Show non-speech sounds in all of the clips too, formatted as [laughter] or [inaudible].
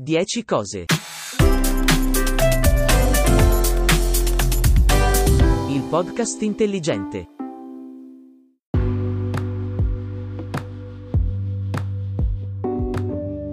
10 cose. Il podcast intelligente.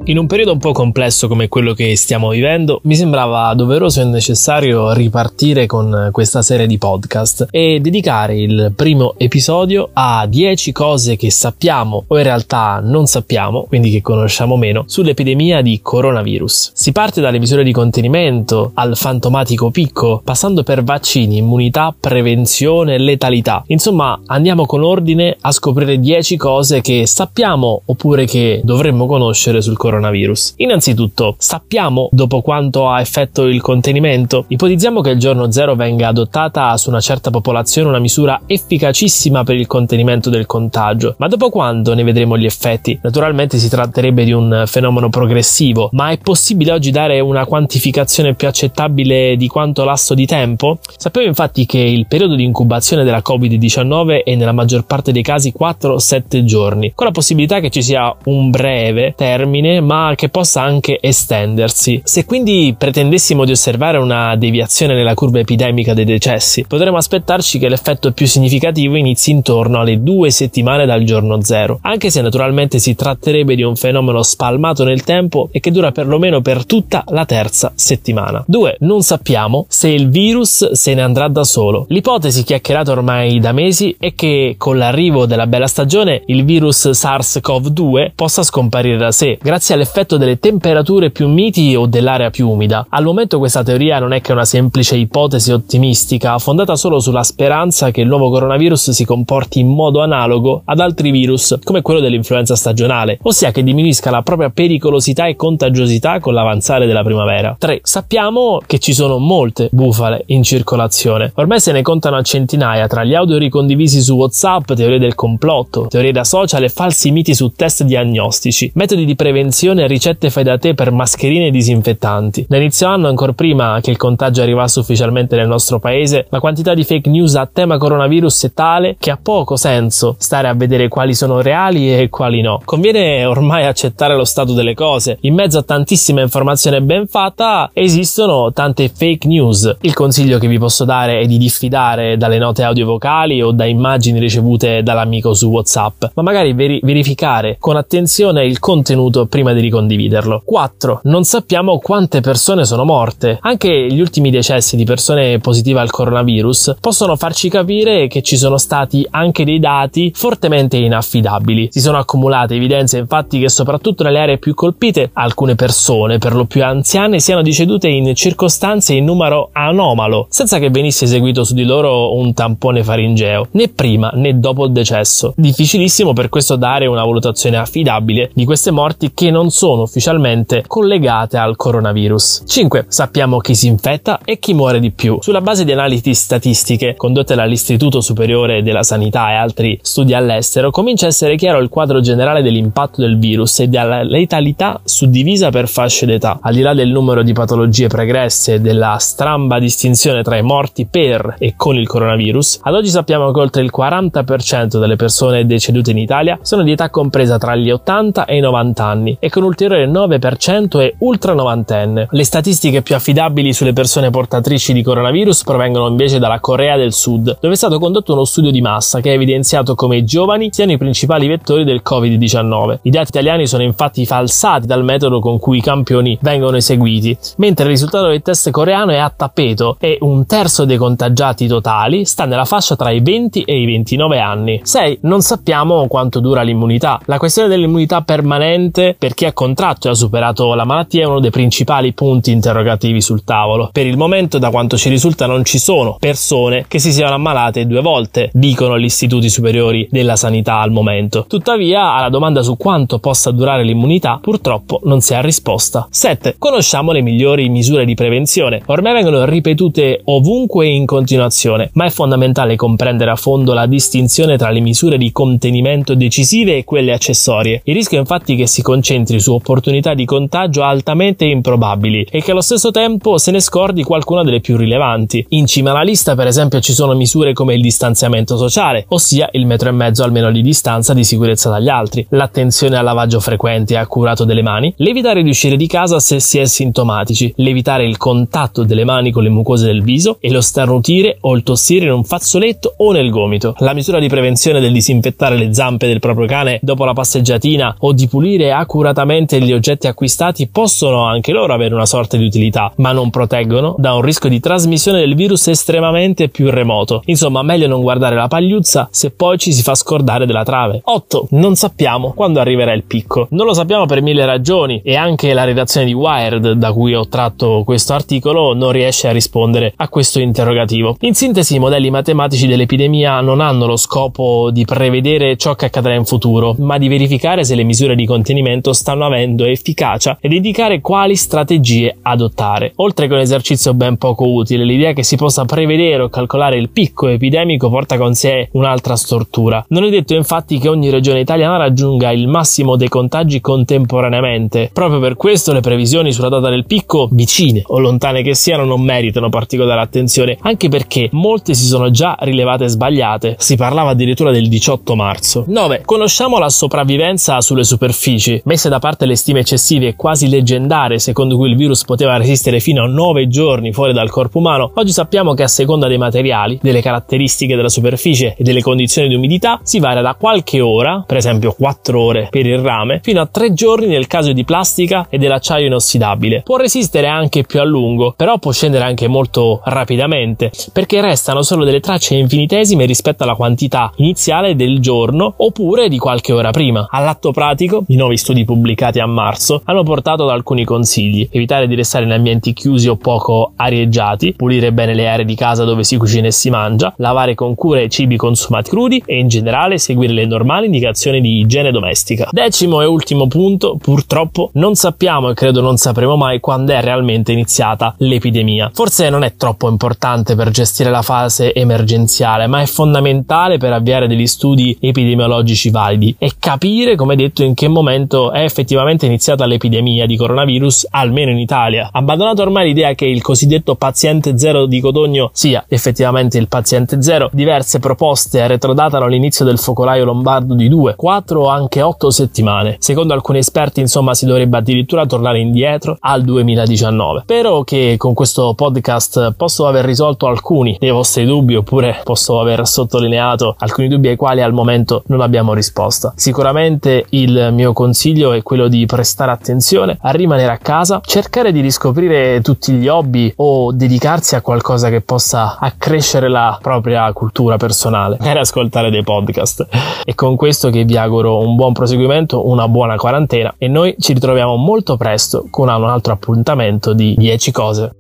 In un periodo un po' complesso come quello che stiamo vivendo, mi sembrava doveroso e necessario ripartire con questa serie di podcast e dedicare il primo episodio a 10 cose che sappiamo o in realtà non sappiamo, quindi che conosciamo meno, sull'epidemia di coronavirus. Si parte dalle misure di contenimento al fantomatico picco, passando per vaccini, immunità, prevenzione letalità. Insomma, andiamo con ordine a scoprire 10 cose che sappiamo oppure che dovremmo conoscere sul coronavirus coronavirus. Innanzitutto, sappiamo dopo quanto ha effetto il contenimento? Ipotizziamo che il giorno zero venga adottata su una certa popolazione una misura efficacissima per il contenimento del contagio, ma dopo quando ne vedremo gli effetti? Naturalmente si tratterebbe di un fenomeno progressivo, ma è possibile oggi dare una quantificazione più accettabile di quanto lasso di tempo? Sappiamo infatti che il periodo di incubazione della Covid-19 è nella maggior parte dei casi 4-7 giorni, con la possibilità che ci sia un breve termine ma che possa anche estendersi. Se quindi pretendessimo di osservare una deviazione nella curva epidemica dei decessi, potremmo aspettarci che l'effetto più significativo inizi intorno alle due settimane dal giorno zero, anche se naturalmente si tratterebbe di un fenomeno spalmato nel tempo e che dura perlomeno per tutta la terza settimana. 2. Non sappiamo se il virus se ne andrà da solo. L'ipotesi chiacchierata ormai da mesi è che con l'arrivo della bella stagione il virus SARS-CoV-2 possa scomparire da sé, grazie all'effetto delle temperature più miti o dell'area più umida. Al momento questa teoria non è che una semplice ipotesi ottimistica, fondata solo sulla speranza che il nuovo coronavirus si comporti in modo analogo ad altri virus, come quello dell'influenza stagionale, ossia che diminuisca la propria pericolosità e contagiosità con l'avanzare della primavera. 3. Sappiamo che ci sono molte bufale in circolazione. Ormai se ne contano a centinaia tra gli audio ricondivisi su WhatsApp, teorie del complotto, teorie da social e falsi miti su test diagnostici, metodi di prevenzione e ricette fai da te per mascherine e disinfettanti. Da inizio anno, ancora prima che il contagio arrivasse ufficialmente nel nostro paese, la quantità di fake news a tema coronavirus è tale che ha poco senso stare a vedere quali sono reali e quali no. Conviene ormai accettare lo stato delle cose. In mezzo a tantissima informazione ben fatta esistono tante fake news. Il consiglio che vi posso dare è di diffidare dalle note audio vocali o da immagini ricevute dall'amico su WhatsApp, ma magari veri- verificare con attenzione il contenuto prima di ricondividerlo. 4. Non sappiamo quante persone sono morte. Anche gli ultimi decessi di persone positive al coronavirus possono farci capire che ci sono stati anche dei dati fortemente inaffidabili. Si sono accumulate evidenze infatti che soprattutto nelle aree più colpite alcune persone, per lo più anziane, siano decedute in circostanze in numero anomalo, senza che venisse eseguito su di loro un tampone faringeo, né prima né dopo il decesso. Difficilissimo per questo dare una valutazione affidabile di queste morti che non sono ufficialmente collegate al coronavirus. 5. Sappiamo chi si infetta e chi muore di più. Sulla base di analisi statistiche condotte dall'Istituto Superiore della Sanità e altri studi all'estero, comincia a essere chiaro il quadro generale dell'impatto del virus e della letalità suddivisa per fasce d'età. Al di là del numero di patologie pregresse e della stramba distinzione tra i morti per e con il coronavirus, ad oggi sappiamo che oltre il 40% delle persone decedute in Italia sono di età compresa tra gli 80 e i 90 anni e con ulteriore 9% è ultra novantenne. Le statistiche più affidabili sulle persone portatrici di coronavirus provengono invece dalla Corea del Sud, dove è stato condotto uno studio di massa che ha evidenziato come i giovani siano i principali vettori del Covid-19. I dati italiani sono infatti falsati dal metodo con cui i campioni vengono eseguiti, mentre il risultato del test coreano è a tappeto e un terzo dei contagiati totali sta nella fascia tra i 20 e i 29 anni. 6. Non sappiamo quanto dura l'immunità. La questione dell'immunità permanente per chi ha contratto e ha superato la malattia è uno dei principali punti interrogativi sul tavolo. Per il momento, da quanto ci risulta, non ci sono persone che si siano ammalate due volte, dicono gli istituti superiori della sanità al momento. Tuttavia, alla domanda su quanto possa durare l'immunità, purtroppo non si ha risposta. 7. Conosciamo le migliori misure di prevenzione. Ormai vengono ripetute ovunque e in continuazione, ma è fondamentale comprendere a fondo la distinzione tra le misure di contenimento decisive e quelle accessorie. Il rischio infatti che si concentri concentri su opportunità di contagio altamente improbabili e che allo stesso tempo se ne scordi qualcuna delle più rilevanti. In cima alla lista, per esempio, ci sono misure come il distanziamento sociale, ossia il metro e mezzo almeno di distanza di sicurezza dagli altri, l'attenzione al lavaggio frequente e accurato delle mani, l'evitare di uscire di casa se si è sintomatici, l'evitare il contatto delle mani con le mucose del viso e lo starnutire o il tossire in un fazzoletto o nel gomito. La misura di prevenzione del disinfettare le zampe del proprio cane dopo la passeggiatina o di pulire accuratamente gli oggetti acquistati possono anche loro avere una sorta di utilità, ma non proteggono da un rischio di trasmissione del virus estremamente più remoto. Insomma, meglio non guardare la pagliuzza se poi ci si fa scordare della trave. 8. Non sappiamo quando arriverà il picco. Non lo sappiamo per mille ragioni e anche la redazione di Wired, da cui ho tratto questo articolo, non riesce a rispondere a questo interrogativo. In sintesi, i modelli matematici dell'epidemia non hanno lo scopo di prevedere ciò che accadrà in futuro, ma di verificare se le misure di contenimento stanno avendo efficacia ed indicare quali strategie adottare. Oltre che un esercizio ben poco utile, l'idea che si possa prevedere o calcolare il picco epidemico porta con sé un'altra stortura. Non è detto infatti che ogni regione italiana raggiunga il massimo dei contagi contemporaneamente. Proprio per questo le previsioni sulla data del picco, vicine o lontane che siano, non meritano particolare attenzione, anche perché molte si sono già rilevate sbagliate. Si parlava addirittura del 18 marzo. 9. Conosciamo la sopravvivenza sulle superfici. Messe da parte le stime eccessive e quasi leggendarie secondo cui il virus poteva resistere fino a 9 giorni fuori dal corpo umano, oggi sappiamo che a seconda dei materiali, delle caratteristiche della superficie e delle condizioni di umidità si varia da qualche ora, per esempio 4 ore per il rame, fino a 3 giorni nel caso di plastica e dell'acciaio inossidabile. Può resistere anche più a lungo, però può scendere anche molto rapidamente, perché restano solo delle tracce infinitesime rispetto alla quantità iniziale del giorno oppure di qualche ora prima. All'atto pratico, i nuovi studi pubblicati a marzo hanno portato ad alcuni consigli: evitare di restare in ambienti chiusi o poco arieggiati, pulire bene le aree di casa dove si cucina e si mangia, lavare con cura i cibi consumati crudi e in generale seguire le normali indicazioni di igiene domestica. Decimo e ultimo punto, purtroppo non sappiamo e credo non sapremo mai quando è realmente iniziata l'epidemia. Forse non è troppo importante per gestire la fase emergenziale, ma è fondamentale per avviare degli studi epidemiologici validi e capire, come detto, in che momento è effettivamente iniziata l'epidemia di coronavirus, almeno in Italia. Abbandonato ormai l'idea che il cosiddetto paziente zero di Codogno sia effettivamente il paziente zero, diverse proposte retrodatano l'inizio del focolaio lombardo di due, quattro o anche otto settimane. Secondo alcuni esperti, insomma, si dovrebbe addirittura tornare indietro al 2019. Spero che con questo podcast posso aver risolto alcuni dei vostri dubbi oppure posso aver sottolineato alcuni dubbi ai quali al momento non abbiamo risposta. Sicuramente il mio consiglio è quello di prestare attenzione a rimanere a casa, cercare di riscoprire tutti gli hobby o dedicarsi a qualcosa che possa accrescere la propria cultura personale, [laughs] magari ascoltare dei podcast. E con questo che vi auguro un buon proseguimento, una buona quarantena e noi ci ritroviamo molto presto con un altro appuntamento di 10 cose.